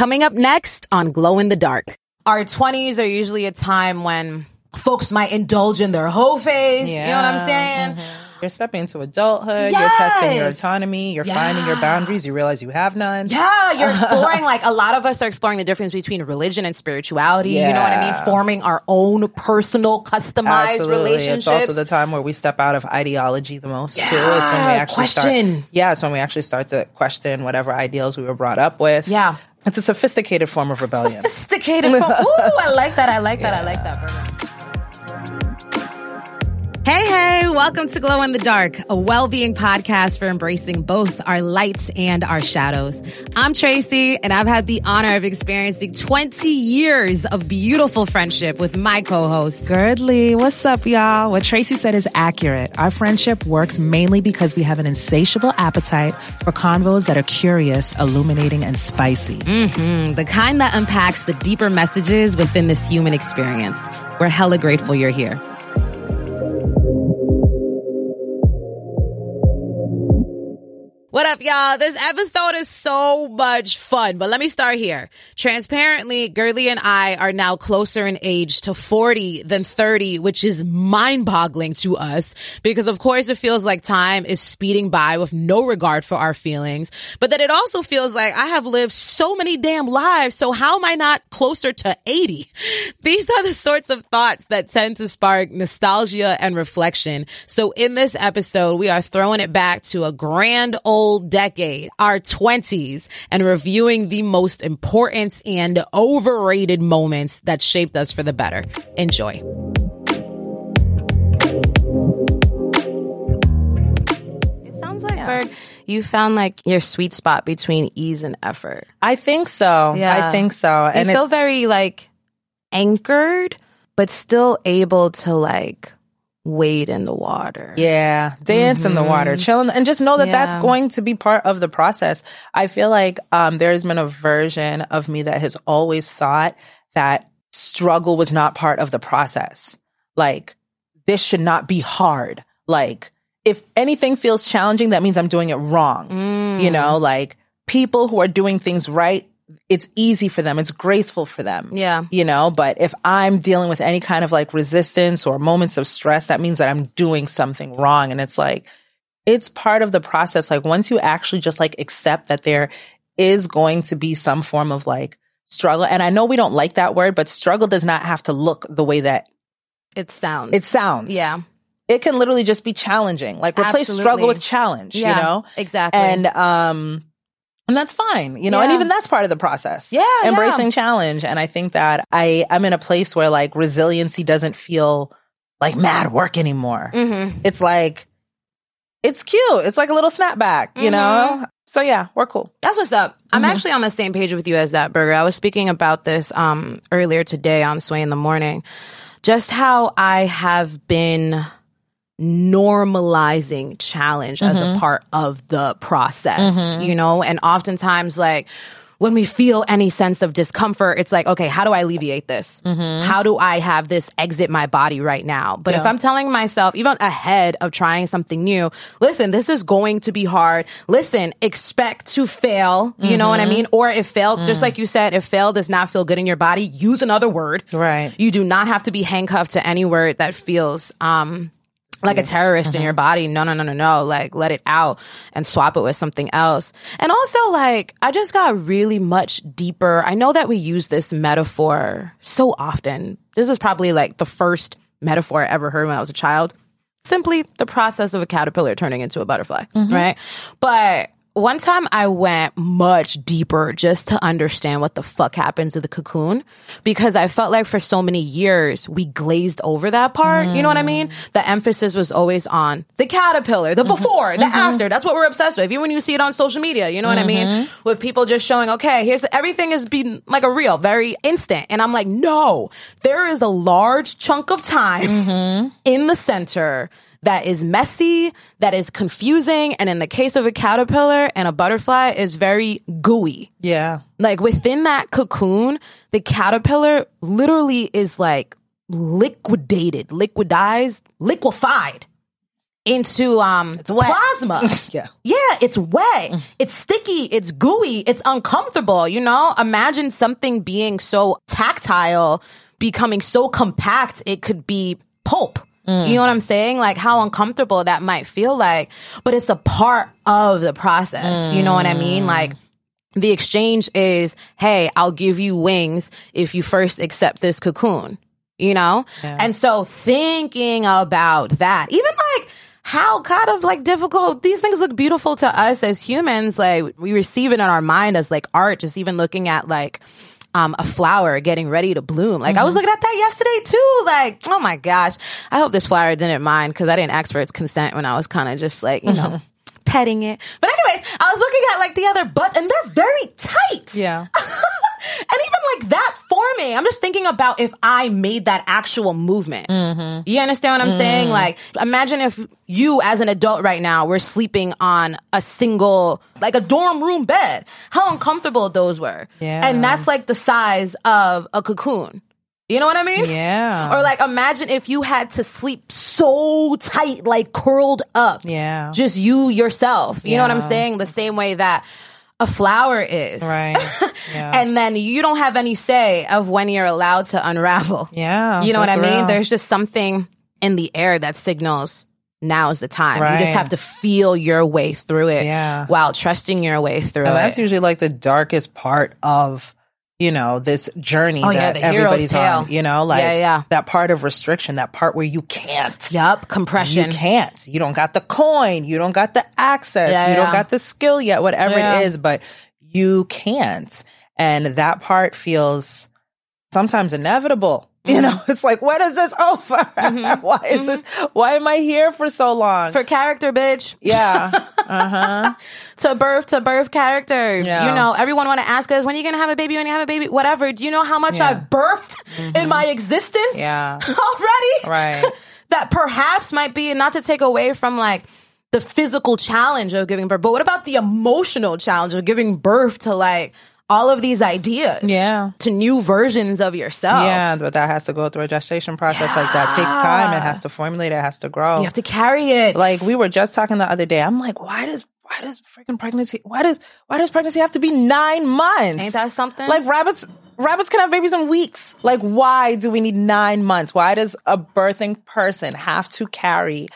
Coming up next on Glo in the Dark. Our 20s are usually a time when folks might indulge in their whole phase. You know what I'm saying? Mm-hmm. You're stepping into adulthood. You're testing your autonomy. You're finding your boundaries. You realize you have none. Yeah, you're exploring like a lot of us are exploring the difference between religion and spirituality. You know what I mean? Forming our own personal, customized Absolutely. relationships. It's also the time where we step out of ideology the most too. It's when we Yeah, actually question. start. Yeah, it's when we actually start to question whatever ideals we were brought up with. Yeah. It's a sophisticated form of rebellion. Sophisticated. form. Ooh, I like that. I like that. I like that. Hey, hey, welcome to Glo in the Dark, a well being podcast for embracing both our lights and our shadows. I'm Tracy, and I've had the honor of experiencing 20 years of beautiful friendship with my co host. Guerdley, what's up, y'all? What Tracy said is accurate. Our friendship works mainly because we have an insatiable appetite for convos that are curious, illuminating, and spicy. Mm-hmm. The kind that unpacks the deeper messages within this human experience. We're hella grateful you're here. What up, y'all? This episode is so much fun, but let me start here. Transparently, Guerdley and I are now closer in age to 40 than 30, which is mind boggling to us because of course it feels like time is speeding by with no regard for our feelings, but that it also feels like I have lived so many damn lives. So how am I not closer to 80? These are the sorts of thoughts that tend to spark nostalgia and reflection. So in this episode, we are throwing it back to a grand old decade, our 20s, and reviewing the most important and overrated moments that shaped us for the better. Enjoy. It sounds like, Berg, you found like your sweet spot between ease and effort. I think so. Yeah. I think so. And And you feel it's, very like anchored, but still able to like wade in the water. yeah, dance in the water, chill, in- and just know that Mm-hmm. Yeah. that's going to be part of the process. I feel like um, there's been a version of me that has always thought that struggle was not part of the process. Like this should not be hard. Like if anything feels challenging, that means I'm doing it wrong. Mm. You know, like people who are doing things right, it's easy for them. It's graceful for them. Yeah. You know, but if I'm dealing with any kind of like resistance or moments of stress, that means that I'm doing something wrong. And it's like, it's part of the process. Like once you actually just like accept that there is going to be some form of like struggle. And I know we don't like that word, but struggle does not have to look the way that It sounds. it sounds. yeah. It can literally just be challenging. Like replace Absolutely. struggle with challenge, Yeah, you know? exactly. And um and that's fine, you know, and even that's part of the process. Yeah, yeah. Embracing challenge. And I think that I I'm in a place where like resiliency doesn't feel like mad work anymore. Mm-hmm. It's like it's cute. It's like a little snapback, you know? So yeah, we're cool. That's what's up. I'm actually on the same page with you as that burger. I was speaking about this um earlier today on Sway in the Morning. Just how I have been normalizing challenge as a mm-hmm. part of the process, mm-hmm. you know? And oftentimes like when we feel any sense of discomfort, it's like, okay, how do I alleviate this? Mm-hmm. How do I have this exit my body right now? But if I'm telling myself, even ahead of trying something new, listen, this is going to be hard. Listen, expect to fail. You know what I mean? Or if fail, just mm. like you said, if fail does not feel good in your body, use another word. Right. You do not have to be handcuffed to any word that feels, um, like a terrorist in mm-hmm. your body. No, no, no, no, no. Like let it out and swap it with something else. And also like I just got really much deeper. I know that we use this metaphor so often. This is probably like the first metaphor I ever heard when I was a child. Simply the process of a caterpillar turning into a butterfly, mm-hmm. right? But one time I went much deeper just to understand what the fuck happens to the cocoon because I felt like for so many years we glazed over that part. You know what I mean? Mm. The emphasis was always on the caterpillar, the mm-hmm. before, the mm-hmm. after. That's what we're obsessed with. Even when you see it on social media, you know what I mean? Mm-hmm. With people just showing, okay, here's everything is being like a real, very instant. And I'm like, no, there is a large chunk of time in the center that is messy, that is confusing, and in the case of a caterpillar and a butterfly is very gooey. Yeah. Like within that cocoon, the caterpillar literally is like liquidated, liquidized, liquefied into um it's wet. plasma. Yeah. Yeah, it's wet. It's sticky. It's gooey. It's uncomfortable. You know, imagine something being so tactile, becoming so compact, it could be pulp. Mm. You know what I'm saying? Like how uncomfortable that might feel like, but it's a part of the process. You know what I mean? Mm. Like, the exchange is, hey, I'll give you wings if you first accept this cocoon, you know? And so thinking about that, even like how kind of like difficult these things look beautiful to us as humans, like we receive it in our mind as like art, just even looking at like um, a flower getting ready to bloom. Like I was looking at that yesterday too. Like, oh my gosh. I hope this flower didn't mind because I didn't ask for its consent when I was kind of just like, you know, petting it. But anyways, I was looking at like the other butts and they're very tight. Yeah. and even like that forming, I'm just thinking about if I made that actual movement. Mm-hmm. You understand what I'm saying? Mm. Like, imagine if you, as an adult right now, were sleeping on a single, like a dorm room bed. How uncomfortable those were. Yeah. And that's like the size of a cocoon. You know what I mean? Yeah. Or like, imagine if you had to sleep so tight, like curled up Yeah. just you yourself. You know what I'm saying? The same way that a flower is. Right. Yeah. And then you don't have any say of when you're allowed to unravel. yeah. You know what I mean? real. There's just something in the air that signals now is the time. Right. You just have to feel your way through it Yeah. while trusting your way through And it. that's usually like the darkest part of, you know, this journey Oh, yeah, that hero's everybody's tale. on. You know, like Yeah, yeah. that part of restriction, that part where you can't. Yep, compression. You can't. You don't got the coin. You don't got the access. Yeah, you yeah. don't got the skill yet, whatever Yeah. it is, but you can't. And that part feels sometimes inevitable. Mm-hmm. You know, it's like, what is this over? why is this, why am I here for so long? For character, bitch. yeah. Uh huh. to birth to birth character. Yeah. You know, everyone want to ask us when you gonna have a baby, when you have a baby, whatever. Do you know how much Yeah. I've birthed in my existence Yeah. already? Right. that perhaps might be not to take away from like the physical challenge of giving birth, but what about the emotional challenge of giving birth to like all of these ideas? Yeah. To new versions of yourself. Yeah, but that has to go through a gestation process. Like that takes time. It has to formulate. It has to grow. You have to carry it. like we were just talking the other day. I'm like, why does why does freaking pregnancy why does why does pregnancy have to be nine months? Ain't that something? Like rabbits rabbits can have babies in weeks. Like why do we need nine months? Why does a birthing person have to carry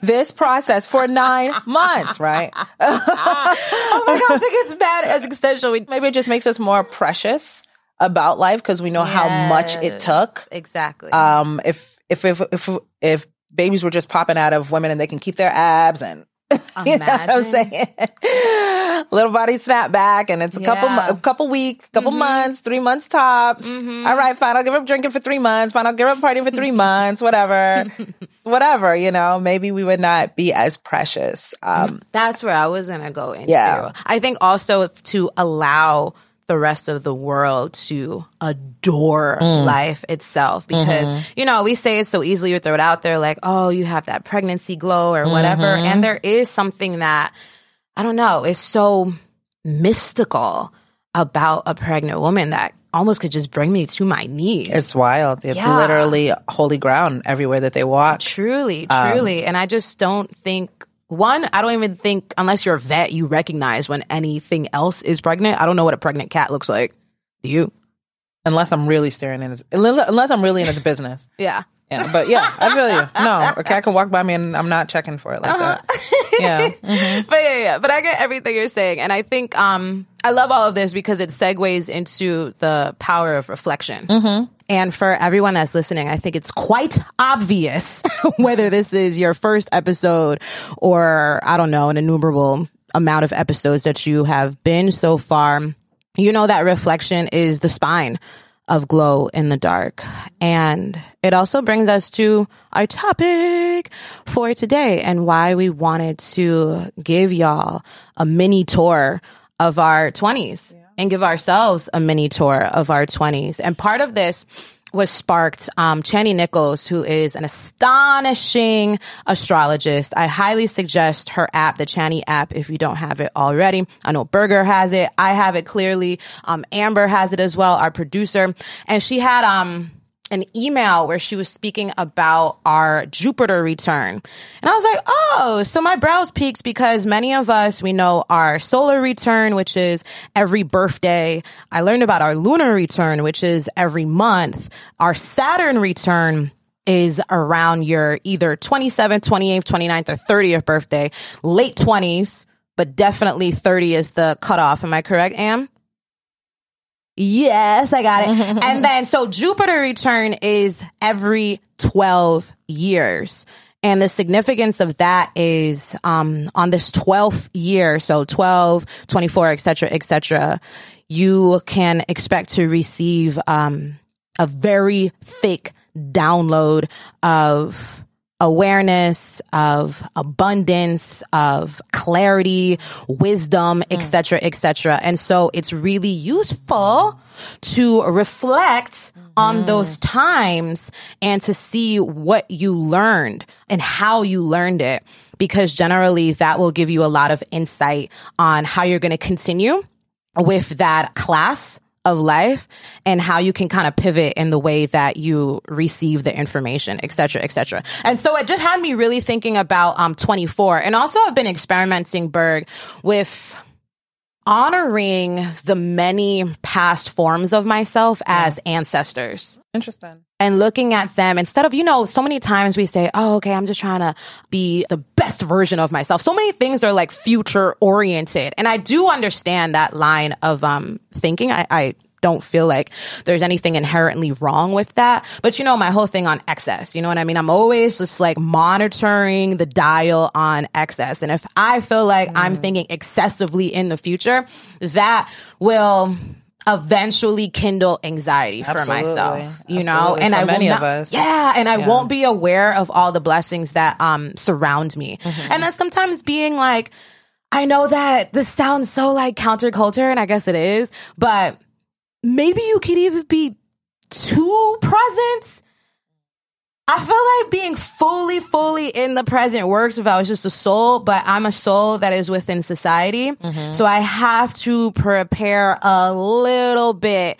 this process for nine months? Right? oh my gosh, it gets bad as existential. We- Maybe it just makes us more precious about life because we know how much it took. Exactly. Um, if if if if if babies were just popping out of women and they can keep their abs and you know what I'm saying? Little body snap back and it's a couple Yeah. Mm-hmm. a couple weeks, couple months, three months tops. All right, fine. I'll give up drinking for three months. Fine, I'll give up partying for three months. Whatever, whatever. You know, maybe we would not be as precious. Um, That's where I was gonna go into. Yeah. I think also to allow the rest of the world to adore Mm. life itself because Mm-hmm. you know we say it so easily we throw it out there like oh you have that pregnancy glow or whatever Mm-hmm. and there is something that I don't know is so mystical about a pregnant woman that almost could just bring me to my knees. it's wild. It's Yeah. literally holy ground everywhere that they walk. Truly, Um, truly. and I just don't think one, I don't even think unless you're a vet, you recognize when anything else is pregnant. I don't know what a pregnant cat looks like. Do you? Unless I'm really staring in his, unless I'm really in his business. Yeah. Yeah, but yeah, I feel you. No, a cat can walk by me and I'm not checking for it like Uh-huh. that. Yeah. Mm-hmm. But yeah, yeah. But I get everything you're saying. And I think um I love all of this because it segues into the power of reflection. Mm-hmm. And for everyone that's listening, I think it's quite obvious whether this is your first episode or I don't know, an innumerable amount of episodes that you have been so far. You know that reflection is the spine of glo in the dark. And it also brings us to our topic for today and why we wanted to give y'all a mini tour of our 20s and give ourselves a mini tour of our 20s. And part of this was sparked um Chani Nicholas who is an astonishing astrologist. I highly suggest her app, the Chani app if you don't have it already. I know Burger has it. I have it clearly. Um Amber has it as well, our producer. And she had um an email where she was speaking about our Jupiter return. And I was like, oh, so my brows peaked because many of us, we know our solar return, which is every birthday. I learned about our lunar return, which is every month. Our Saturn return is around your either 27th, 28th, 29th, or 30th birthday, late 20s, but definitely 30 is the cutoff. Am I correct, Am? Yes, I got it. and then, so Jupiter return is every 12 years. And the significance of that is um, on this 12th year, so 12, 24, et cetera, et cetera, you can expect to receive um, a very thick download of awareness, of abundance, of clarity, wisdom, mm. etc., etc. And so it's really useful to reflect mm-hmm. on those times and to see what you learned and how you learned it because generally that will give you a lot of insight on how you're going to continue with that class of life and how you can kind of pivot in the way that you receive the information, et cetera, et cetera. And so it just had me really thinking about um 24. And also I've been experimenting, Berg, with honoring the many past forms of myself as ancestors Interesting. And looking at them instead of, you know, so many times we say, oh, okay, I'm just trying to be the best version of myself. So many things are like future oriented. And I do understand that line of um, thinking. I, I don't feel like there's anything inherently wrong with that. But you know, my whole thing on excess, you know what I mean? I'm always just like monitoring the dial on excess. And if I feel like I'm thinking excessively in the future, that will eventually kindle anxiety for Absolutely. myself, you know, and For I will not, yeah, and I Yeah. won't be aware of all the blessings that um surround me, Mm-hmm. and then sometimes being like, I know that this sounds so like counterculture, and I guess it is, but maybe you could even be too present. I feel like being fully, fully in the present works if I was just a soul, but I'm a soul that is within society. Mm-hmm. So I have to prepare a little bit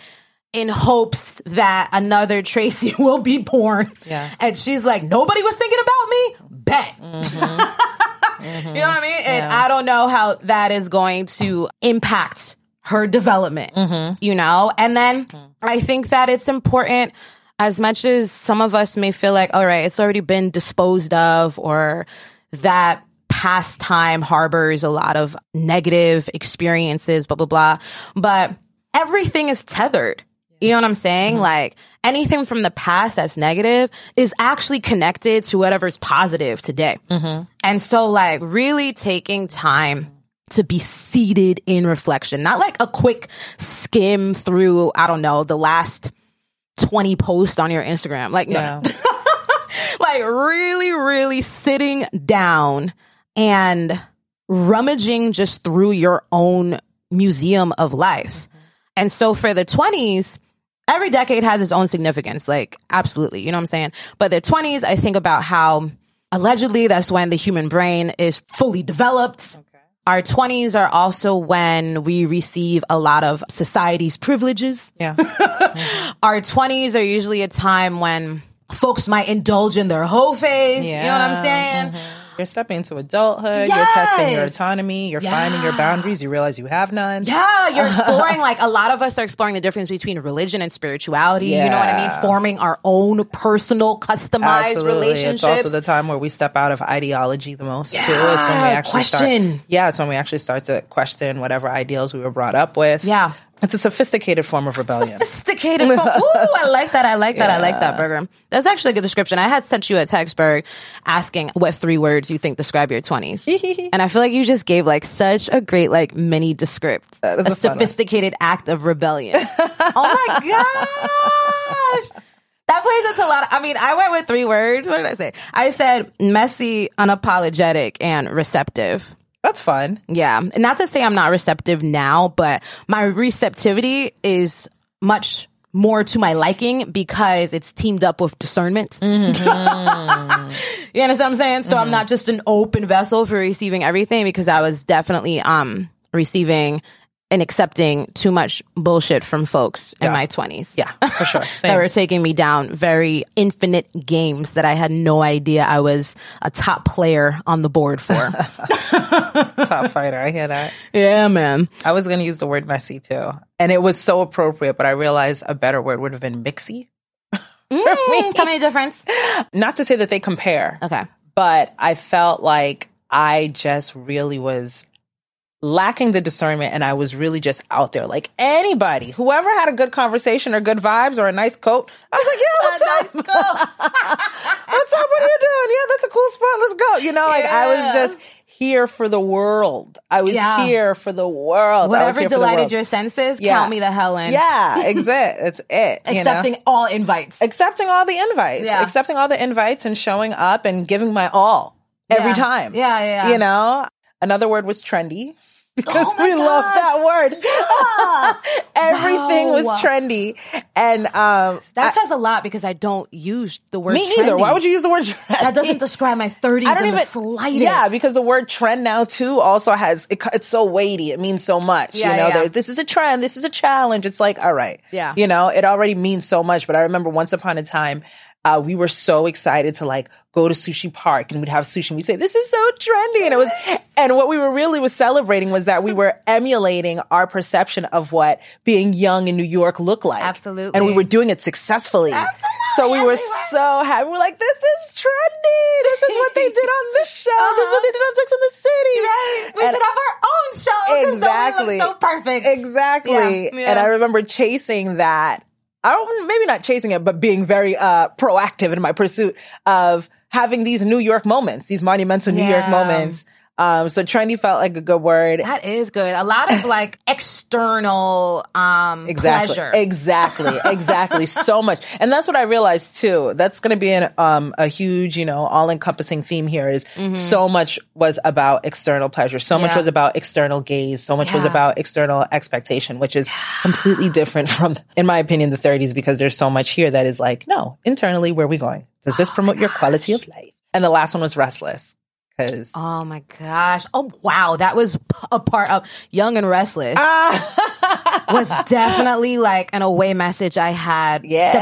in hopes that another Tracy will be born. Yeah. And she's like, nobody was thinking about me? Bet. Mm-hmm. You know what I mean? And I don't know how that is going to impact her development, Mm-hmm. you know? And then I think that it's important as much as some of us may feel like, all right, it's already been disposed of or that past time harbors a lot of negative experiences, blah, blah, blah. But everything is tethered. You know what I'm saying? Mm-hmm. Like anything from the past that's negative is actually connected to whatever's positive today. Mm-hmm. And so, like, really taking time to be seated in reflection, not like a quick skim through, I don't know, the last 20 posts on your Instagram. Like, no, Yeah. like really, really sitting down and rummaging just through your own museum of life. Mm-hmm. And so for the 20s, every decade has its own significance. Like, absolutely. You know what I'm saying? But the 20s, I think about how allegedly that's when the human brain is fully developed. Our 20s are also when we receive a lot of society's privileges. Yeah. Our 20s are usually a time when folks might indulge in their whole phase. You know what I'm Yeah. saying? Mm-hmm. You're stepping into adulthood. You're testing your autonomy. You're finding your boundaries. You realize you have none. Yeah, you're exploring like a lot of us are exploring the difference between religion and spirituality. You know what I mean? Forming our own personal, customized Absolutely. relationships. It's also the time where we step out of ideology the most too. It's when we Yeah, actually question. start. Yeah, it's when we actually start to question whatever ideals we were brought up with. Yeah. It's a sophisticated form of rebellion. sophisticated. Form. Ooh, I like that. I like that. I like that, Berger. That's actually a good description. I had sent you a text, Berg, asking what three words you think describe your 20s. and I feel like you just gave like such a great like mini descript. a a sophisticated act of rebellion. oh my gosh. That plays into a lot. Of, I mean, I went with three words. What did I say? I said messy, unapologetic, and receptive. That's fun. Yeah. And not to say I'm not receptive now, but my receptivity is much more to my liking because it's teamed up with discernment. you understand what I'm saying? So I'm not just an open vessel for receiving everything because I was definitely um receiving and accepting too much bullshit from folks in my 20s. Yeah, for sure. That were taking me down very infinite games that I had no idea I was a top player on the board for. Top fighter. I hear that. yeah, man. I was going to use the word messy too. And it was so appropriate, but I realized a better word would have been mixy. Mm, tell me the difference. Not to say that they compare, Okay. but I felt like I just really was lacking the discernment and I was really just out there. Like anybody, whoever had a good conversation or good vibes or a nice coat, I was like, yeah, what's up? what's up? What are you doing? Yeah, that's a cool spot. Let's go. You know, like I was just here for the world. I was Yeah. here for the world. Whatever here for the delighted your senses, Yeah. count me the hell in. Yeah, exact. It's it. you know? Accepting all invites. accepting all the invites, Yeah. accepting all the invites and showing up and giving my all every Yeah. time. Yeah, yeah, yeah. You know, another word was trendy because Oh we love that word. Everything was trendy. And um That I- says a lot because I don't use the word me either. Why would you use the word trendy? That doesn't describe my 30s I don't in even the slightest. Yeah, because the word trend now too also has it, it's so weighty. It means so much. Yeah, you know, yeah. there- this is a trend. This is a challenge. It's like all right. Yeah. You know, it already means so much. But I remember once upon a time. Uh, we were so excited to like go to sushi park and we'd have sushi and we'd say this is so trendy and it was and what we were really was celebrating was that we were emulating our perception of what being young in New York looked like Absolutely. and we were doing it successfully absolutely. so we were we so happy we're like this is trendy this is what they did on this show this is what they did on Sex in the City Right. We And- should have our own show Exactly. Look so perfect. Exactly. Yeah, yeah. And I remember chasing that. I don't maybe not chasing it, but being very uh proactive in my pursuit of having these New York moments, these monumental New York moments. Um so trendy felt like a good word. That is good. A lot of like external um Exactly. pleasure. Exactly. Exactly. so much. And that's what I realized too. That's going to be an, um, a huge, you know, all encompassing theme here is so much was about external pleasure. So much Mm-hmm. Yeah. was about external gaze. So much was about external expectation, which is completely different from, in my opinion, the 30s because there's so much here that is like, no, internally, where are we going? Does this promote your quality of life? And the last one was restless Oh my gosh. Oh wow. That was a part of Young and Restless. Ah. was definitely like an away message I had Yeah.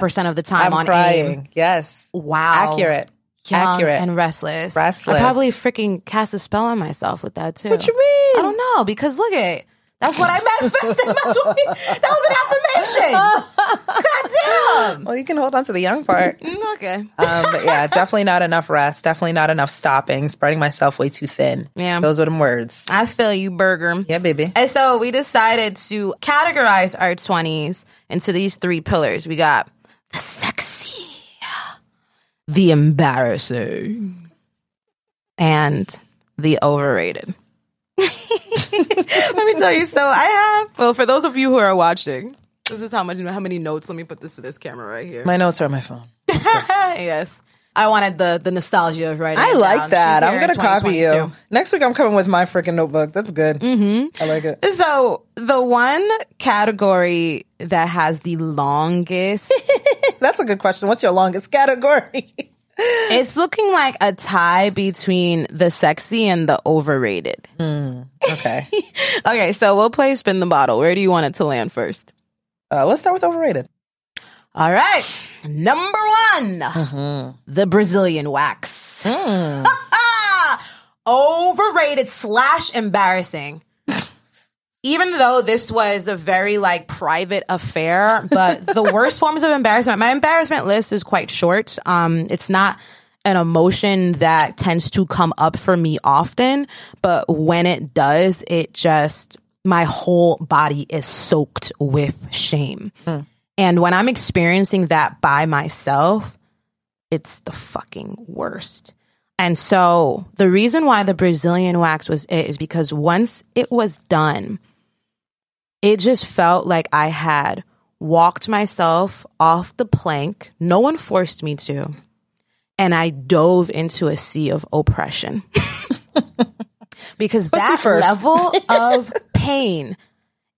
75% of the time I'm on crying. AIM. Yes. Wow. Accurate. Young Accurate. and restless. Restless. I probably freaking cast a spell on myself with that too. What you mean? I don't know because look at that's what I manifested. in my 20 that was an affirmation. God damn. Well, you can hold on to the young part. Mm, Okay. um, but yeah, definitely not enough rest. Definitely not enough stopping. Spreading myself way too thin. Yeah. those were them words. I feel you, Burger. Yeah, baby. And so we decided to categorize our 20s into these three pillars. We got the sexy, the embarrassing, and the overrated. Let me tell you. So I have, well, for those of you who are watching, this is how much, You know how many notes. Let me put this to this camera right here. My notes are on my phone. yes. I wanted the the nostalgia of writing. I it like down. that. I'm gonna copy you. Next week, I'm coming with my freaking notebook. That's good. Mm-hmm. I like it. So the one category that has the longest, That's a good question. What's your longest category? It's looking like a tie between the sexy and the overrated. Hmm, okay. Okay, so we'll play spin the bottle. Where do you want it to land first? Uh, let's start with overrated. All right, number one, mm-hmm. the Brazilian wax. Hmm. overrated slash embarrassing. Even though this was a very like private affair, but the worst forms of embarrassment, my embarrassment list is quite short. Um, it's not an emotion that tends to come up for me often, but when it does, it just, my whole body is soaked with shame. And when I'm experiencing that by myself, it's the fucking worst. And so the reason why the Brazilian wax was it is because once it was done, it just felt like I had walked myself off the plank. No one forced me to. And I dove into a sea of oppression. because that first. level of pain,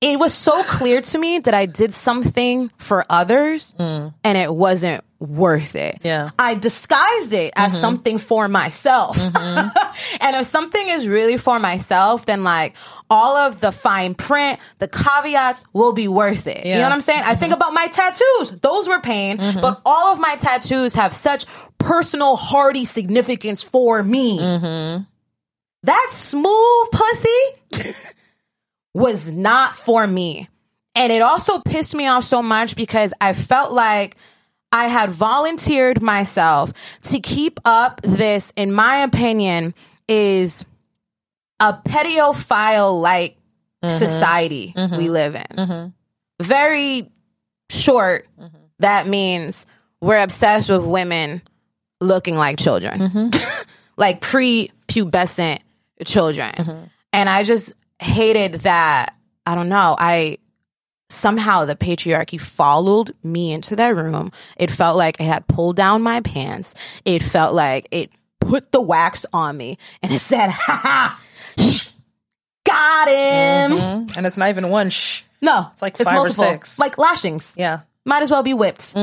it was so clear to me that I did something for others mm. and it wasn't worth it. Yeah. I disguised it as mm-hmm. something for myself. Mm-hmm. and if something is really for myself, then like all of the fine print, the caveats will be worth it. You know what I'm saying? I think mm-hmm. about my tattoos. Those were pain, but all of my tattoos have such personal, hearty significance for me. That smooth pussy was not for me. And it also pissed me off so much because I felt like I had volunteered myself to keep up this, in my opinion, is a pedophile like mm-hmm. society mm-hmm. we live in. Mm-hmm. Very short, that means we're obsessed with women looking like children, like pre pubescent children. And I just hated that. I don't know. I somehow the patriarchy followed me into that room. It felt like it had pulled down my pants. It felt like it put the wax on me and it said, ha ha, got him. Mhm. And it's not even one shh. No, it's like five or multiple. six. Like lashings. Yeah. Might as well be whipped.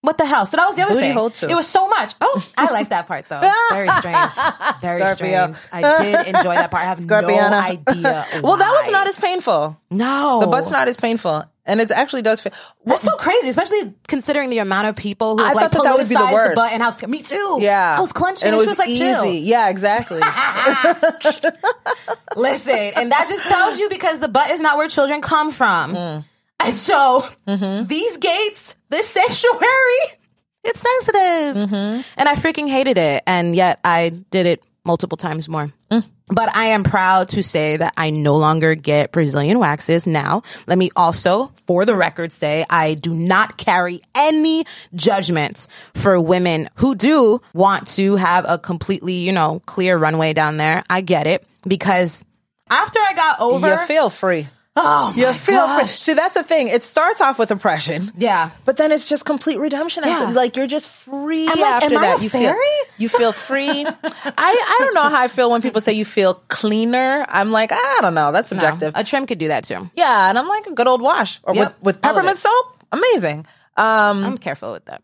What the hell? So that was the other Booty thing. hole too. It was so much. Oh, I like that part though. Very strange. Very Scorpio. strange. I did enjoy that part. I have no Scorpiana. idea. Well, that was not as painful. no. The butt's not as painful. And it actually does feel. That's so crazy, especially considering the amount of people who I have, like thought that that would be the politicized worst. butt and how sc- me too. Yeah. I was clenching. And it she was, was like, easy. chill. Yeah, exactly. Listen, and that just tells you because the butt is not where children come from. Mm. And so Mm-hmm. these gates, this sanctuary, it's sensitive. Mm-hmm. And I freaking hated it. And yet I did it multiple times more. Mm. But I am proud to say that I no longer get Brazilian waxes now. Let me also, for the record, say I do not carry any judgments for women who do want to have a completely, you know, clear runway down there. I get it because after I got over, you feel free. Oh You feel free. See, that's the thing. It starts off with oppression. yeah. But then it's just complete redemption. Yeah. After, like you're just free I'm like, after that. you fairy? feel you feel free. I I don't know how I feel when people say you feel cleaner. I'm like I don't know. That's No, subjective. a trim could do that too. yeah, and I'm like a good old wash or Yep. with with peppermint soap. Amazing. Um, I'm careful with that.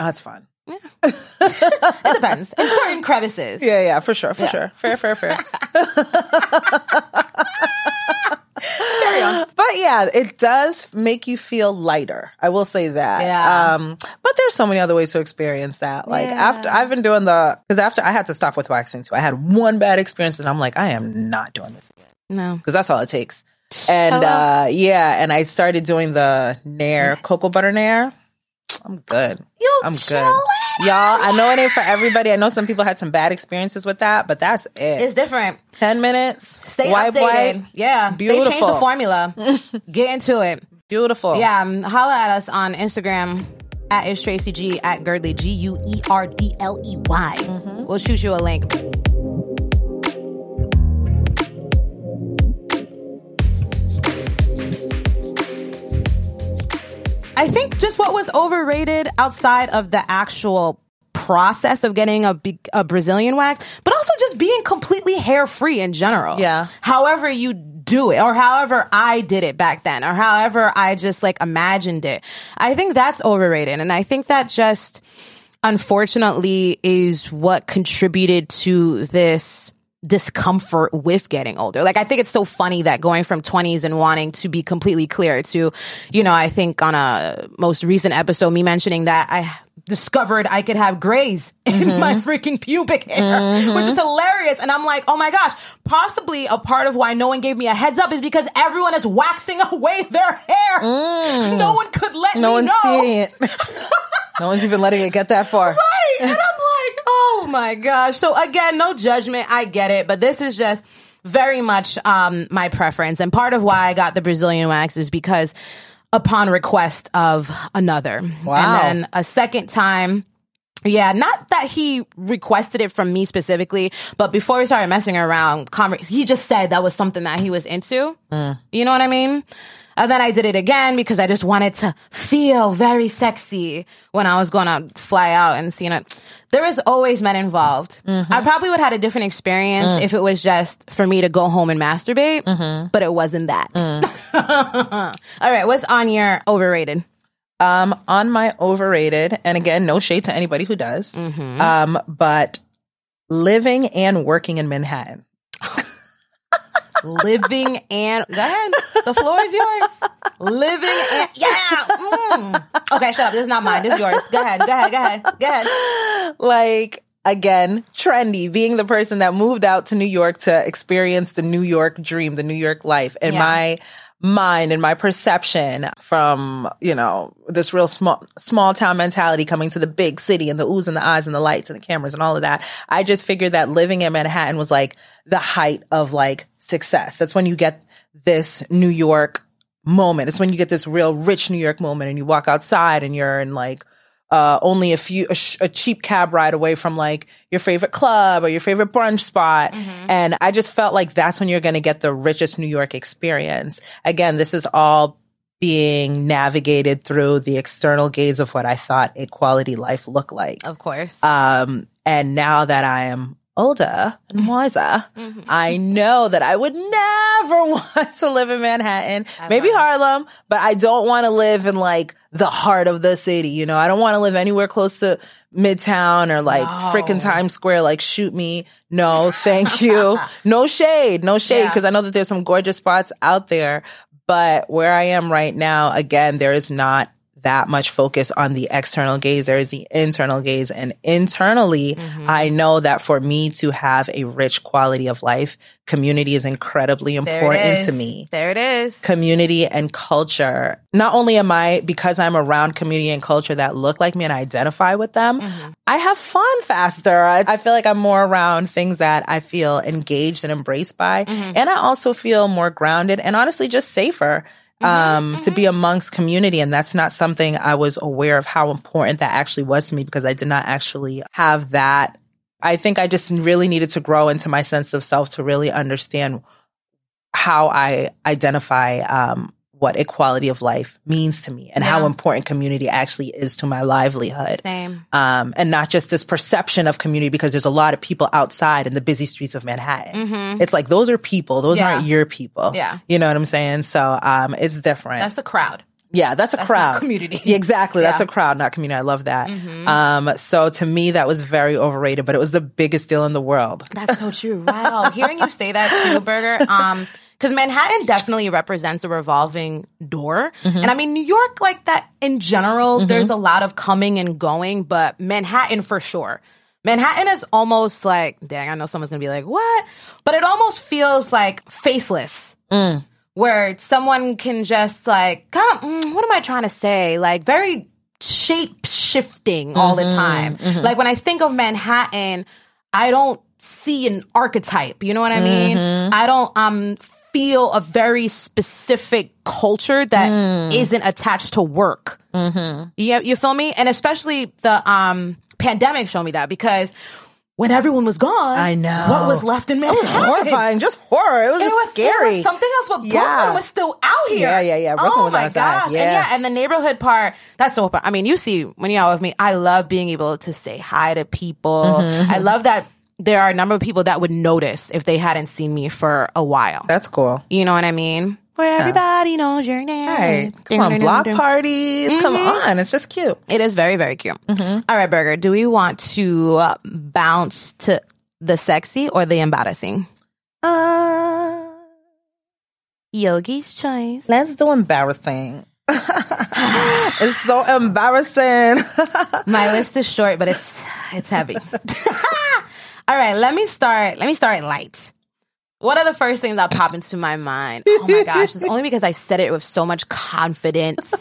Oh, that's fun. Yeah. it depends. In certain crevices. Yeah, yeah, for sure, for Yeah. sure. Fair, fair, fair. Carry on. But yeah, it does make you feel lighter. I will say that. Yeah. Um, but there's so many other ways to experience that. Like Yeah. after I've been doing the, cause after I had to stop with waxing too. I had one bad experience and I'm like, I am not doing this again. No. Cause that's all it takes. And, uh, yeah. And I started doing the Nair, cocoa butter Nair. I'm good. You I'm good. Y'all, I know it ain't for everybody. I know some people had some bad experiences with that, but that's it. It's different. 10 minutes. Stay wipe, updated. wipe. Yeah. They changed the formula. Get into it. Beautiful. Yeah. Um, holla at us on Instagram at is Tracy G at Guerdley G U E R D L E Y. Mm-hmm. We'll shoot you a link. I think just what was overrated outside of the actual process of getting a, a Brazilian wax, but also just being completely hair free in general. Yeah. However you do it, or however I did it back then, or however I just like imagined it. I think that's overrated. And I think that just unfortunately is what contributed to this discomfort with getting older. Like I think it's so funny that going from 20s and wanting to be completely clear to, you know, I think on a most recent episode me mentioning that I discovered I could have grays in my mm-hmm. freaking pubic hair, which is mm-hmm. hilarious. And I'm like, oh my gosh, possibly a part of why no one gave me a heads up is because everyone is waxing away their hair. Mm. No one could let No me one's know. no one's even letting it get that far. Right. And I'm like, oh my gosh. So again, no judgment. I get it, but this is just very much um my preference. And part of why I got the Brazilian wax is because upon request of another. Wow. And then a second time yeah, not that he requested it from me specifically, but before we started messing around, conver- he just said that was something that he was into. You know what I mean? And then I did it again because I just wanted to feel very sexy when I was going to fly out and see it. There was always men involved. I probably would have had a different experience if it was just for me to go home and masturbate, but it wasn't that. All right, what's on your overrated? Um, on my overrated, and again, no shade to anybody who does, Mm-hmm. um, but living and working in Manhattan. Living and go ahead. The floor is yours. Living and yeah. Mm. Okay, shut up. This is not mine. This is yours. Go ahead. Go ahead. Go ahead. Go ahead. like again trendy being the person that moved out to new york to experience the new york dream the new york life and Yeah. my mind and my perception from you know this real small small town mentality coming to the big city and the oohs and the eyes and the lights and the cameras and all of that i just figured that living in manhattan was like the height of like success. That's when you get this new york moment. It's when you get this real rich new york moment and you walk outside and you're in like uh, only a few a, sh- a cheap cab ride away from like your favorite club or your favorite brunch spot. And i just felt like that's when you're going to get the richest new york experience. Again this is all being navigated through the external gaze of what i thought a quality life looked like. Of course. um, and now that I am older and wiser, I know that I would never want to live in Manhattan, maybe Harlem, but I don't want to live in like the heart of the city. You know, I don't want to live anywhere close to Midtown or like freaking Times Square. Like, shoot me. No, thank you. no shade, no shade, Yeah. because I know that there's some gorgeous spots out there. But where I am right now, again, there is not that much focus on the external gaze. There is the internal gaze. And internally, Mm-hmm. I know that for me to have a rich quality of life, community is incredibly important is. to me. There it is. Community and culture. Not only am I, because I'm around community and culture that look like me and identify with them, Mm-hmm. I have fun faster. I, I feel like I'm more around things that I feel engaged and embraced by. Mm-hmm. And I also feel more grounded and honestly just safer. Um, to be amongst community. And that's not something I was aware of how important that actually was to me because I did not actually have that. I think I just really needed to grow into my sense of self to really understand how I identify um, what equality of life means to me and how important community actually is to my livelihood. Same. Um, and not just this perception of community because there's a lot of people outside in the busy streets of Manhattan. It's like those are people, those Mm-hmm. Yeah. aren't your people. Yeah. You know what I'm saying? So um, it's different. That's a crowd. Yeah, that's a That's crowd. community. Exactly. That's Yeah. Mm-hmm. a crowd, not community. I love that. Um, so to me, that was very overrated, but it was the biggest deal in the world. That's so true. Wow. Hearing you say that too, Burger, um, because Manhattan definitely represents a revolving door. And I mean, New York, like that in general, there's a lot of coming and going, but Manhattan for sure. Manhattan is almost like, dang, I know someone's gonna be like, what? But it almost feels like faceless. Where someone can just like, kind of, mm, what am I trying to say? Like, very shape shifting all the time. Like, when I think of Manhattan, I don't see an archetype. You know what I mean? I don't um feel a very specific culture that not attached to work. Mm-hmm. You, you feel me? And especially the um pandemic showed me that because when everyone was gone, I know. what was left in Manhattan. Horrifying, just horror. It was It just was scary. It was something else, but Brooklyn Yeah. was still out here. Yeah, yeah, yeah. Brooklyn oh was my outside. gosh! And Yeah. yeah, and the neighborhood part. That's so. I mean, you see when you're out with me, I love being able to say hi to people. Mm-hmm. I love that there are a number of people that would notice if they hadn't seen me for a while. That's cool. You know what I mean? Where everybody knows your name. Right. Come on, block parties. Come on. It's just cute. It is very, very cute. Mm-hmm. All right, Burger, do we want to bounce to the sexy or the embarrassing? Uh, Yogi's choice. let's do embarrassing. it's so embarrassing. My list is short, but it's it's heavy. All right, let me start. Let me start light. What are the first things that pop into my mind? Oh my gosh, it's only because I said it with so much confidence.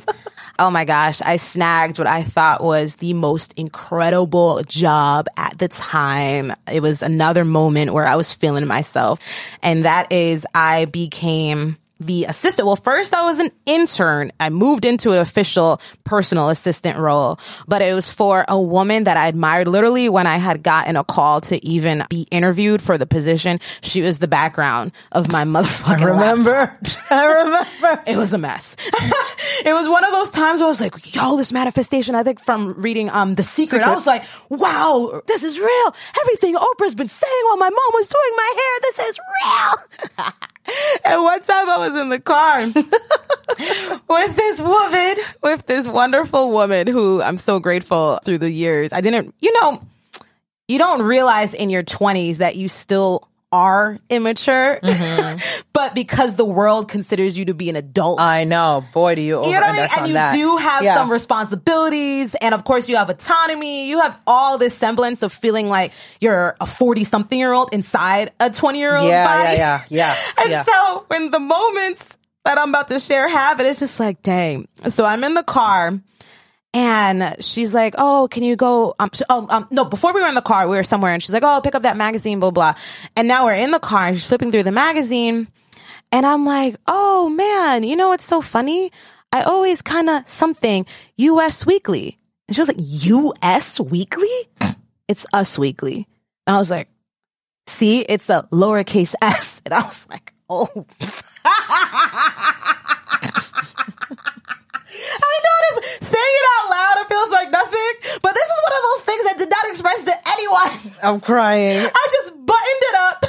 Oh my gosh, I snagged what I thought was the most incredible job at the time. It was another moment where I was feeling myself. And that is I became the assistant. Well, first I was an intern. I moved into an official personal assistant role, but it was for a woman that I admired literally when I had gotten a call to even be interviewed for the position. She was the background of my motherfucking remember? laptop. I remember. It was a mess. it was one of those times where I was like, yo, this manifestation, I think from reading um The Secret, I was like, wow, this is real. Everything Oprah's been saying while my mom was doing my hair, this is real. And one time I was in the car with this woman, with this wonderful woman who I'm so grateful through the years. I didn't, you know, you don't realize in your 20s that you still are immature, mm-hmm. but because the world considers you to be an adult. I know. Boy, do you over you know what I mean? And you that. do have Yeah. some responsibilities, and of course, you have autonomy. You have all this semblance of feeling like you're a 40 something year old inside a 20 year old yeah, body. yeah, yeah, yeah, And yeah. so when the moments that I'm about to share happen, it's just like, dang. So I'm in the car and she's like, "Oh, can you go?" Um, sh- oh, um, no. Before we were in the car, we were somewhere, and she's like, "Oh, pick up that magazine." Blah blah. And now we're in the car, and she's flipping through the magazine, and I'm like, "Oh man, you know what's so funny? I always kind of something U.S. Weekly." And she was like, "U.S. Weekly? It's Us Weekly." And I was like, "See, it's a lowercase s." And I was like, "Oh." I know this saying it out loud, it feels like nothing, but this is one of those things that did not express to anyone. I'm crying. I just buttoned it up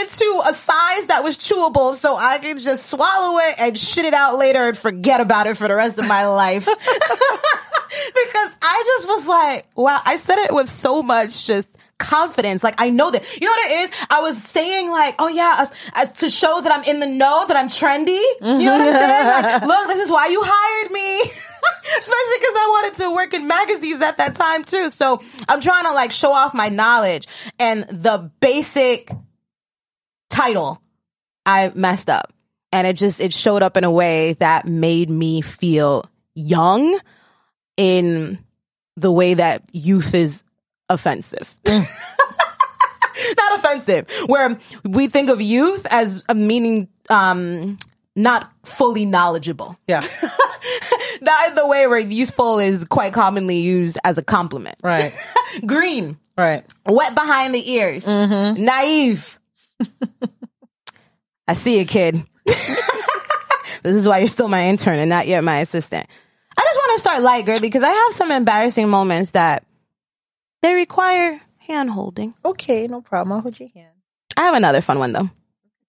into a size that was chewable so I could just swallow it and shit it out later and forget about it for the rest of my life. because I just was like, wow, I said it with so much just confidence. Like I know that, you know what it is? I was saying like, oh yeah, as, as to show that I'm in the know, that I'm trendy. You know what I'm saying? Like, mm-hmm. look, this is why you hired me. Especially because I wanted to work in magazines at that time too. So I'm trying to like show off my knowledge and the basic title I messed up. And it just, it showed up in a way that made me feel young in the way that youth is offensive. not offensive, where we think of youth as a meaning, um, not fully knowledgeable. Yeah, That is the way where youthful is quite commonly used as a compliment. right, Green, right. wet behind the ears, naive. I see you, kid. this is why you're still my intern and not yet my assistant. I just want to start light, girly, because I have some embarrassing moments that they require hand holding. Okay, no problem. I'll hold your hand. I have another fun one though,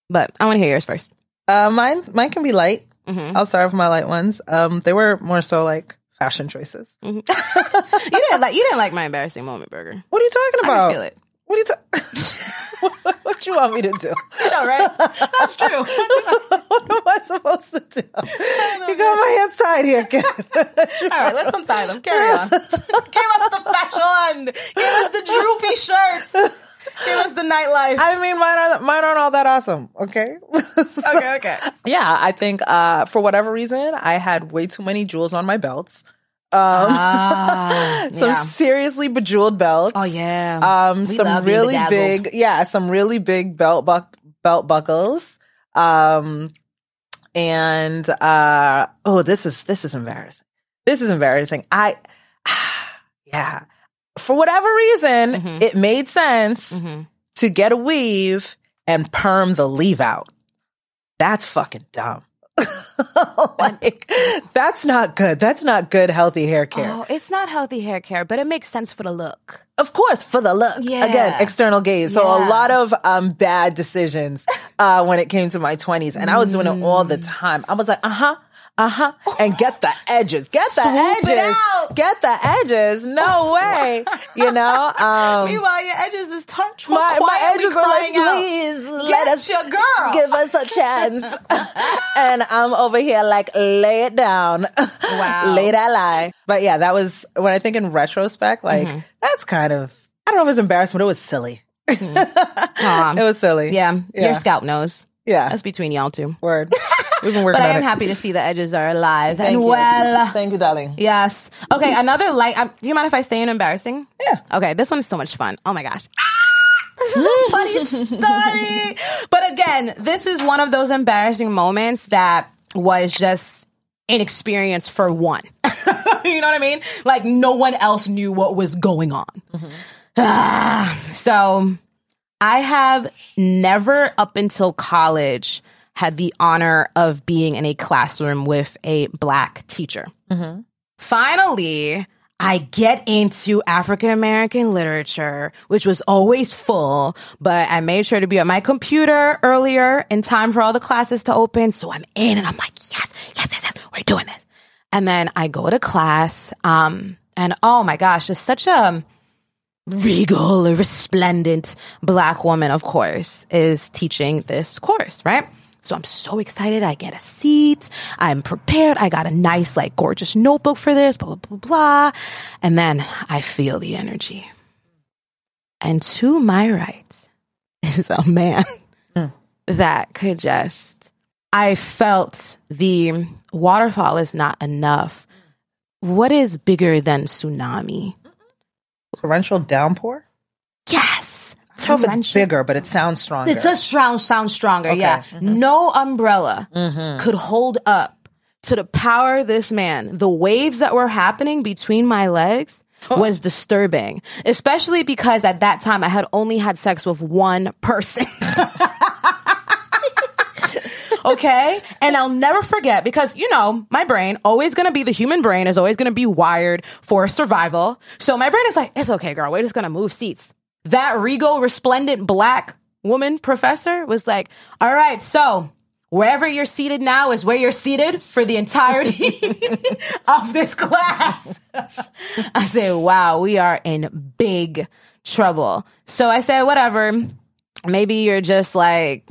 but I want to hear yours first. Uh, mine, mine can be light. Mm-hmm. I'll start with my light ones. Um, they were more so like fashion choices. You didn't like you didn't like my embarrassing moment, Burger. What are you talking about? can feel it. What are you ta- what, what you want me to do? I know, right? That's true. what am I supposed to do? You got my hands tied here, kid. All right, let's untie them. Carry on. Give us the fashion. Give us the droopy shirts. Give us the nightlife. I mean, mine are mine aren't all that awesome. Okay. okay, okay. yeah, I think uh, for whatever reason, I had way too many jewels on my belts. Um, Ah, some yeah. seriously bejeweled belts. Oh yeah. um, We some really big, yeah, some really big belt buck belt buckles. Um, and uh, oh, this is this is embarrassing. This is embarrassing. I, yeah, for whatever reason, Mhm. it made sense Mhm. to get a weave and perm the leave out. That's fucking dumb. like, that's not good. That's not good, healthy hair care. Oh, it's not healthy hair care, but it makes sense for the look. Of course, for the look. Yeah. Again, external gaze. So a lot of um, bad decisions uh, when it came to my 20s. And I was doing it all Mm. the time. I was like, uh huh. Uh huh. And get the edges. Get the Swoop edges. out. Get the edges. No way. You know? Um, Meanwhile, your edges is touch. my, my edges are like, out. please Get let us your girl. give us a chance. and I'm over here like, lay it down. Wow. lay that lie. But yeah, that was when I think in retrospect, like, Mm-hmm. that's kind of, I don't know if it was embarrassing, but it was silly. Aw. it was silly. yeah, Yeah. your scalp knows. Yeah. That's between y'all two. Word. We've been working But I am it. happy to see the edges are alive Thank and you. well. Thank you, darling. Yes. Okay, another light. Um, do you mind if I stay in embarrassing? Yeah. Okay, this one is so much fun. Oh my gosh. Ah, this is a funny story. But again, this is one of those embarrassing moments that was just an experience for one. you know what I mean? Like no one else knew what was going on. Ah, so I have never up until college had the honor of being in a classroom with a black teacher. Finally, I get into African American literature, which was always full, but I made sure to be at my computer earlier in time for all the classes to open. So I'm in and I'm like, yes, yes, yes, yes, we're doing this. And then I go to class, um, and oh my gosh, it's such a regal, resplendent black woman, of course, is teaching this course, right? So I'm so excited. I get a seat. I'm prepared. I got a nice, like, gorgeous notebook for this, blah, blah, blah, blah. And then I feel the energy. And to my right is a man hmm. that could just, I felt the waterfall is not enough. What is bigger than tsunami? Torrential downpour? Yes. I don't know if it's bigger, but it sounds stronger. It's a strong, sound stronger. Yeah. Mm-hmm. No umbrella mm-hmm. could hold up to the power of this man. The waves that were happening between my legs was disturbing, especially because at that time I had only had sex with one person. okay. And I'll never forget because, you know, my brain always going to be the human brain is always going to be wired for survival. So my brain is like, it's okay, girl. We're just going to move seats. That regal, resplendent black woman professor was like, all right, so wherever you're seated now is where you're seated for the entirety of this class. I said, wow, we are in big trouble. So I said, whatever. Maybe you're just like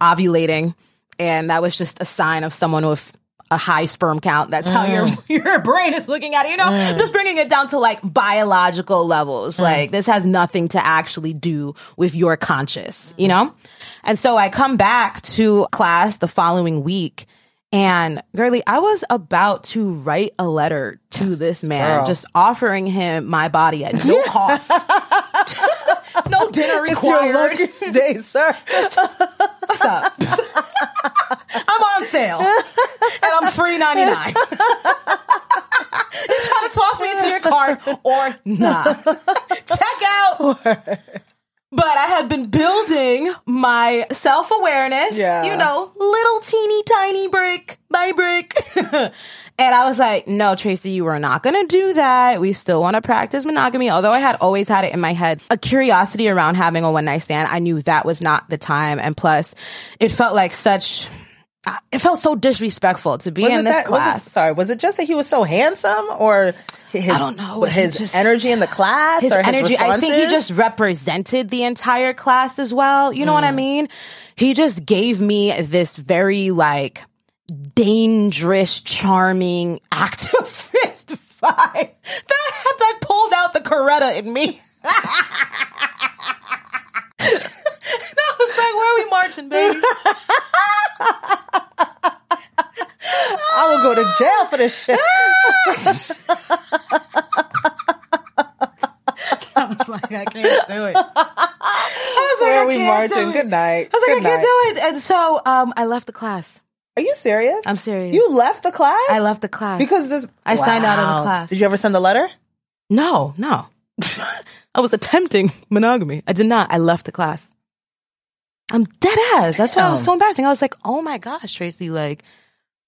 ovulating and that was just a sign of someone with a high sperm count. That's how your mm. your brain is looking at it. You know, mm. just bringing it down to like biological levels. Mm. Like this has nothing to actually do with your conscious. You know, and so I come back to class the following week. And girly, I was about to write a letter to this man, Girl. just offering him my body at no cost, no dinner It's your required. luckiest day, sir. What's up? I'm on sale. And I'm free 99. you trying to toss me into your cart or not? Check out. But I had been building my self awareness, Yeah. you know, little teeny tiny brick by brick. and I was like, no, Tracy, you are not going to do that. We still want to practice monogamy. Although I had always had it in my head, a curiosity around having a one night stand, I knew that was not the time. And plus, it felt like such. It felt so disrespectful to be Was in this that, was class. it, sorry, was it just that he was so handsome or his, I don't know. His just- energy in the class his or his energy. I think he just represented the entire class as well. You know what I Mm. mean? He just gave me this very like dangerous, charming activist vibe that that pulled out the Coretta in me. I was like, "Where are we marching, baby?" I will go to jail for this shit. I was like, "I can't do it." I was like, Where "I are we can't do marching? it." Good night. I was like, Good "I can't do it," and so um, I left the class. Are you serious? I'm serious. You left the class? I left the class because this. I signed out of the class. Did you ever send a letter? No, no. I was attempting monogamy. I did not. I left the class. I'm dead ass. That's why I was so embarrassing. I was like, oh my gosh, Tracy, like,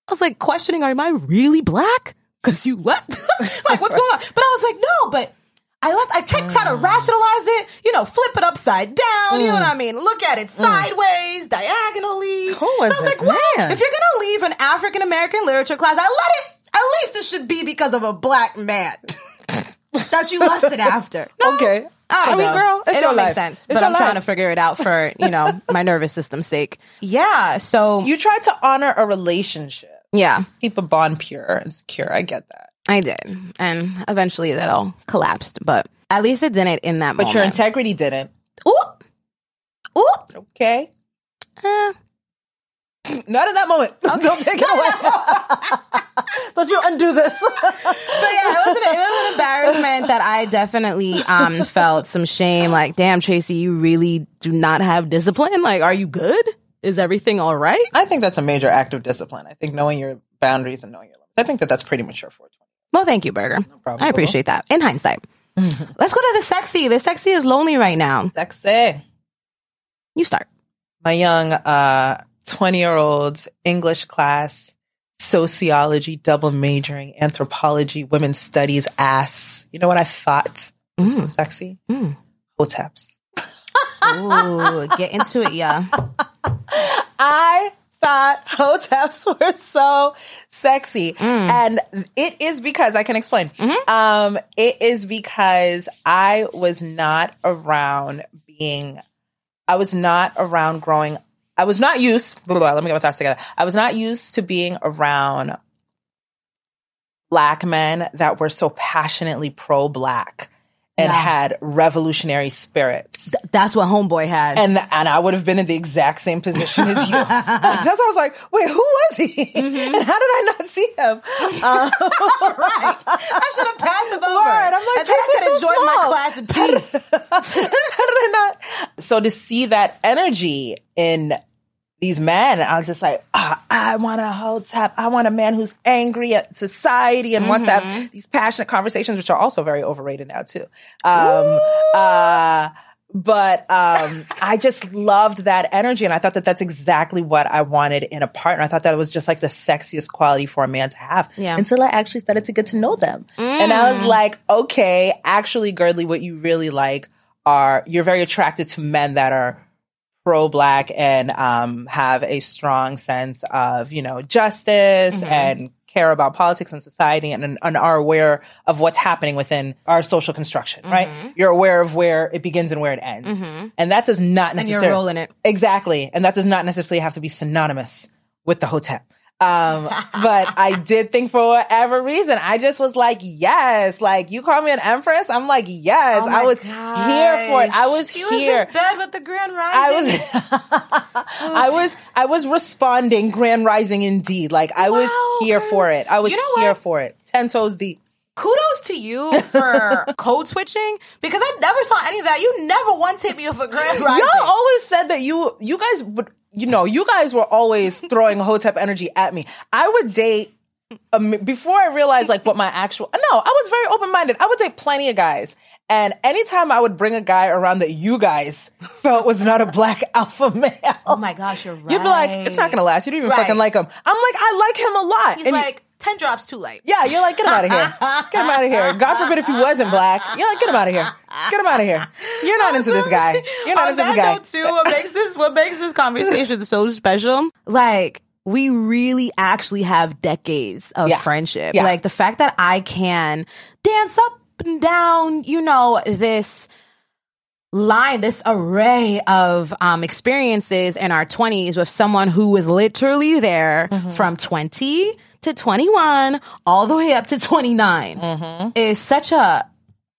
I was like questioning, am I really black? Because you left? like, what's going on? But I was like, no, but I left. I tried trying to mm. rationalize it, you know, flip it upside down. You know mm. what I mean? Look at it mm. sideways, diagonally. Who was So I was this like, well, man? if you're going to leave an African American literature class, I let it, at least it should be because of a black man that you lusted after. No, Okay. I, don't I mean, know. girl, it don't life. make sense. It's but I'm trying to figure it out for you know my nervous system's sake. Yeah. So You tried to honor a relationship, yeah, keep a bond pure and secure. I get that. I did, and eventually that all collapsed. But at least it didn't in that But moment. your integrity didn't. Ooh, ooh. Okay. Eh. Not in that moment. Don't take it away. Don't you undo this. But yeah, it was, an, it was an embarrassment that I definitely um, felt some shame. Like, damn, Tracy, you really do not have discipline. Like, are you good? Is everything all right? I think that's a major act of discipline. I think knowing your boundaries and knowing your limits. I think that that's pretty mature for 20. Well, thank you, Burger. problem. I appreciate that. In hindsight, let's go to the sexy. The sexy is lonely right now. Sexy. You start. My young uh 20 year old English class sociology, double majoring, anthropology, women's studies ass. You know what I thought was so sexy? Mm. Hoteps. Ooh, get into it, yeah. I thought hoteps were so sexy. Mm. And it is because I can explain. Mm-hmm. Um, it is because I was not around being, I was not around growing, I was not used, blah, blah, blah, let me get my thoughts together. I was not used to being around black men that were so passionately pro black and Yeah. had revolutionary spirits That's what Homeboy had. and and I would have been in the exact same position as you. That's why I was like, wait, who was he? Mm-hmm. And how did I not see him? Right. I should have passed him over. I'm like, and I this could was so enjoy my class in peace. how did I not? So to see that energy in these men, I was just like, ah, I want a hotep. I want a man who's angry at society and wants to Mm-hmm. have these passionate conversations, which are also very overrated now too. Um, uh, but um, I just loved that energy, and I thought that that's exactly what I wanted in a partner. I thought that it was just like the sexiest quality for a man to have. Yeah. Until I actually started to get to know them, and I was like, okay, actually, Guerdley, what you really like are you're very attracted to men that are pro black and um, have a strong sense of you know justice mm-hmm. and care about politics and society and, and are aware of what's happening within our social construction mm-hmm. right? You're aware of where it begins and where it ends. Mm-hmm. And that does not And necessarily you're it. exactly. And that does not necessarily have to be synonymous with the hotep um, but I did think for whatever reason, I just was like, yes, like you call me an empress. I'm like, yes, Oh I was here for it. I was She here. was in bed with the Grand rising. I was, I was, I was responding. Grand Rising, indeed. Like I was here girl. for it. I was You know here for it. Ten toes deep. Kudos to you for code switching because I never saw any of that. You never once hit me with a Grand Rising. Y'all always said that you, you guys would, you know, you guys were always throwing hotep energy at me. I would date. Um, before I realized like what my actual no, I was very open minded. I would date plenty of guys, and anytime I would bring a guy around that you guys felt was not a black alpha male, oh my gosh, you're right. You'd be like, it's not gonna last. You don't even Right. fucking like him. I'm like, I like him a lot. He's And like, 10 drops too late. yeah, you're like, get him out of here. Get him out of here. God forbid if he wasn't black. You're like, get him out of here. Get him out of here. You're not into this guy. You're not into this guy. note, too, what makes this what makes this conversation so special? Like we really actually have decades of Yeah. friendship. Yeah. Like the fact that I can dance up and down, you know, this line, this array of um, experiences in our 20s with someone who was literally there Mm-hmm. from 20 to 21 all the way up to 29 is such a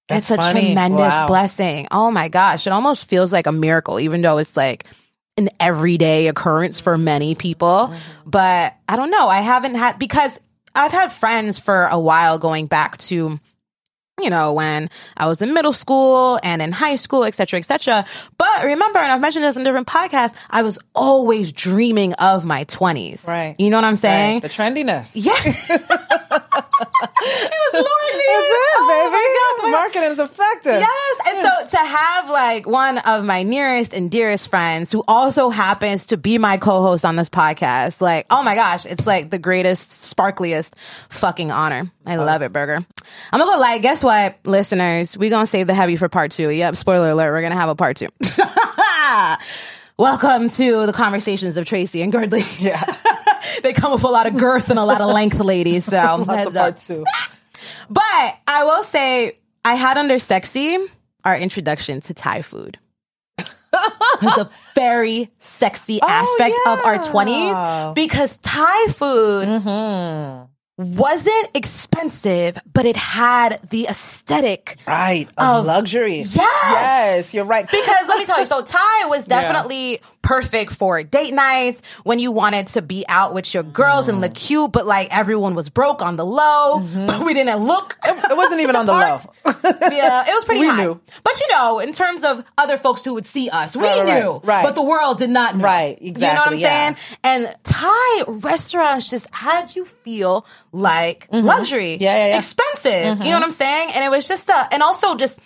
Mm-hmm. That's it's a funny. tremendous Wow. blessing. Oh my gosh. It almost feels like a miracle, even though it's like an everyday occurrence for many people. Mm-hmm. But I don't know. I haven't had, because I've had friends for a while going back to, you know, when I was in middle school and in high school, et cetera, et cetera. But remember, and I've mentioned this in different podcasts, I was always dreaming of my 20s. Right. You know what I'm saying? Right. The trendiness. Yeah. it was luring me That's it, Oh baby. Oh my- Marketing is effective. Yes. And so to have like one of my nearest and dearest friends who also happens to be my co-host on this podcast, like, oh my gosh, it's like the greatest, sparkliest fucking honor. I love it, Burger. I'm gonna go like, guess what, listeners? we gonna save the heavy for part two. Yep, spoiler alert, we're gonna have a part two. Welcome to the conversations of Tracy and Guerdley. Yeah. They come with a lot of girth and a lot of length, ladies. So heads up. two. But I will say, I had under sexy our introduction to Thai food. it was a very sexy aspect of our 20s because Thai food Mm-hmm. wasn't expensive, but it had the aesthetic. Right. Of Of- luxury. Yes. Yes, you're right. Because let me tell you, so Thai was definitely perfect for date nights when you wanted to be out with your girls and look cute, but like everyone was broke on the low. Mm-hmm. But we didn't look. it wasn't even on the low. yeah, it was pretty We high. knew. But you know, in terms of other folks who would see us, we Right, right, knew. right. But the world did not know. Right, You know what I'm yeah. saying? And Thai restaurants just had you feel like mm-hmm. luxury. Mm-hmm. Yeah, yeah, yeah. Expensive. You know mm-hmm. what I'm saying? And it was just a, and also just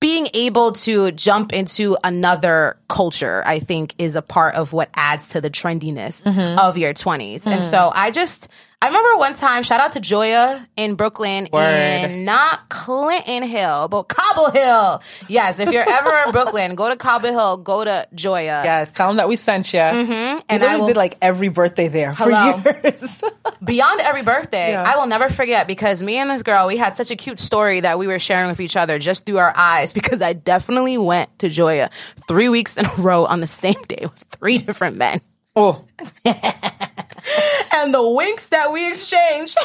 being able to jump into another culture, I think, is a part of what adds to the trendiness Mm-hmm. of your 20s. And Mm. so I just, I remember one time, shout out to Joya in Brooklyn, Word. and not Clinton Hill, but Cobble Hill. Yes, if you're ever in Brooklyn, go to Cobble Hill, go to Joya. Yes, tell them that we sent you. Mm-hmm. And And I will- did like every birthday there Hello. for years. Beyond every birthday, Yeah. I will never forget because me and this girl, we had such a cute story that we were sharing with each other just through our eyes because I definitely went to Joya three weeks in a row on the same day with three different men. oh, and the winks that we exchanged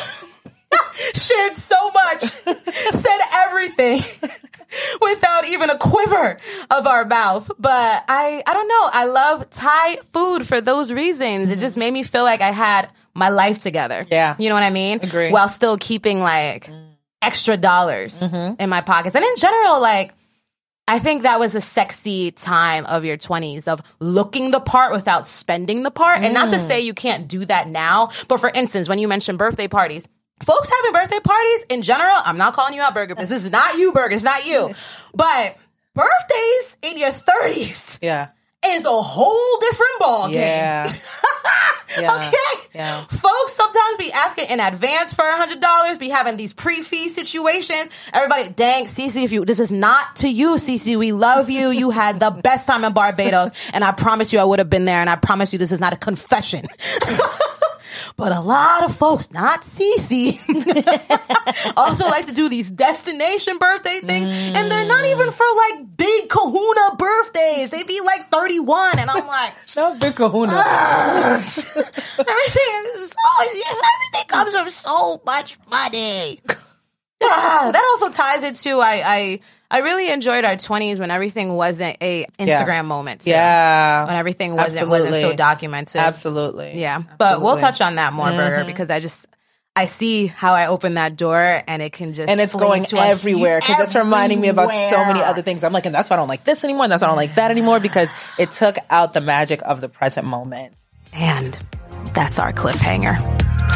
shared so much, said everything without even a quiver of our mouth. But I, I don't know. I love Thai food for those reasons. It mm-hmm. just made me feel like I had my life together. Yeah. You know what I mean? Agree. While still keeping like mm. extra dollars mm-hmm. in my pockets. And in general, like, I think that was a sexy time of your 20s of looking the part without spending the part. And not to mm. say you can't do that now, but for instance, when you mentioned birthday parties, folks having birthday parties in general, I'm not calling you out, Burger. This is not you, Burger. It's not you. But birthdays in your 30s yeah. Is a whole different ball game. Yeah. Yeah. Okay. Yeah. Folks sometimes be asking in advance for a hundred dollars, be having these pre-fee situations. Everybody, dang, Cece, if you this is not to you, Cece. We love you. You had the best time in Barbados, and I promise you I would have been there, and I promise you this is not a confession. But a lot of folks, not Cece, also like to do these destination birthday things. And they're not even for like big kahuna birthdays. They be like 31. And I'm like, No big kahuna. everything is so yes, everything comes with so much money. Ah, that also ties it to I I I really enjoyed our twenties when everything wasn't a Instagram moment. too. yeah. When everything wasn't wasn't so documented. Absolutely. Yeah. But we'll touch on that more, Burger, mm-hmm. because I just I see how I open that door and it can just and it's going to everywhere because it's reminding me about so many other things. I'm like, and that's why I don't like this anymore. And that's why I don't like that anymore because it took out the magic of the present moment. And that's our cliffhanger.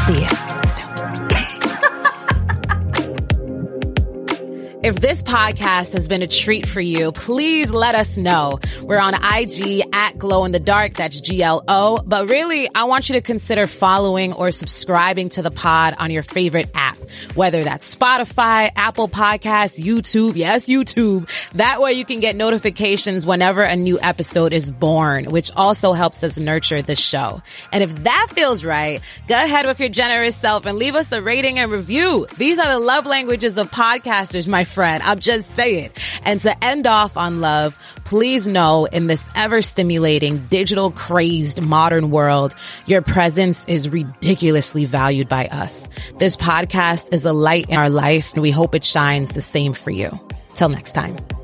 See you soon. If this podcast has been a treat for you, please let us know. We're on IG at Glo in the Dark. That's G L O. But really, I want you to consider following or subscribing to the pod on your favorite app, whether that's Spotify, Apple Podcasts, YouTube. Yes, YouTube. That way you can get notifications whenever a new episode is born, which also helps us nurture the show. And if that feels right, go ahead with your generous self and leave us a rating and review. These are the love languages of podcasters, my friend. I'm just saying. And to end off on love, please know in this ever stimulating, digital crazed modern world, your presence is ridiculously valued by us. This podcast is a light in our life and we hope it shines the same for you. Till next time.